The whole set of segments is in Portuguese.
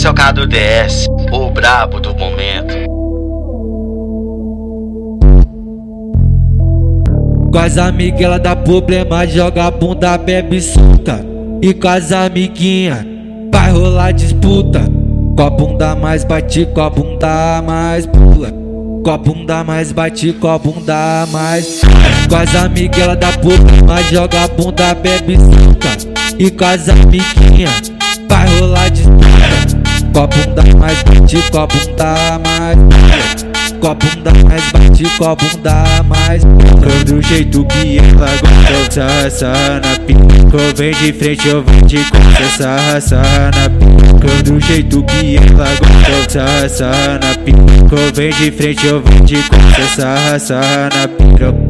Esse é o Cado DS, o brabo do momento. Com as amigas ela dá problema, joga bunda, bebe suca. E com as amiguinhas vai rolar disputa. Com a bunda mais bate, com a bunda mais pula. Com a bunda mais bate, com a bunda mais. Com as amigas ela dá problema, joga bunda, bebe suca. E com as amiguinhas vai rolar disputa. Bunda mais bate, com a bunda mais. Com a bunda mais bate, com a bunda mais. Do jeito que ela gosta, sarra na pica Vem de frente, eu vou te confessar, sarra na pica Do jeito que ela gosta, sarra na pica Vem de frente, eu vou te confessar, sarra na pica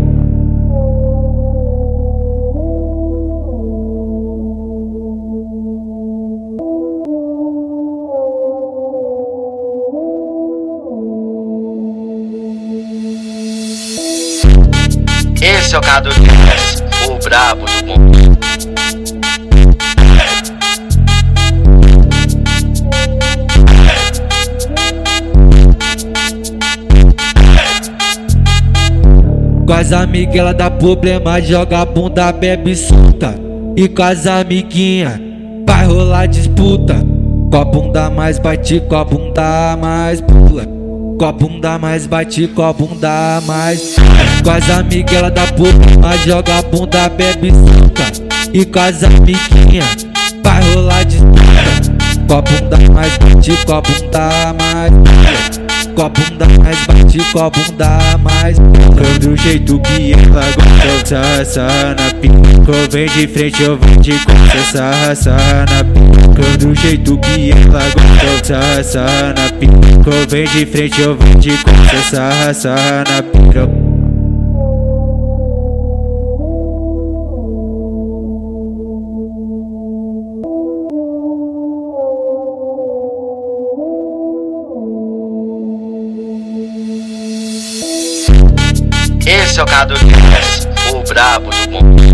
Esse é o Cado DS, o brabo do momento. Com as amigas ela dá problema, joga bunda, bebe suca. E com as amiguinhas vai rolar disputa. Com a bunda mais bate, com a bunda mais pula. Com a bunda mais bate, com a bunda mais. Com as amigas ela dá problema, joga a bunda, bebe suca. E com as amiguinhas vai rolar disputa. Com a bunda mais bate, com a bunda mais. Com a bunda mais bate, com a bunda mais pula. Do jeito que ela gosta, sarra na pica Vem de frente, eu vou te confessar, sarra na pica. Do jeito que ela gosta, sarra na pica. Vem de frente, eu vou te confessar, sarra na pica. Esse é o Cado DS, o brabo do momento.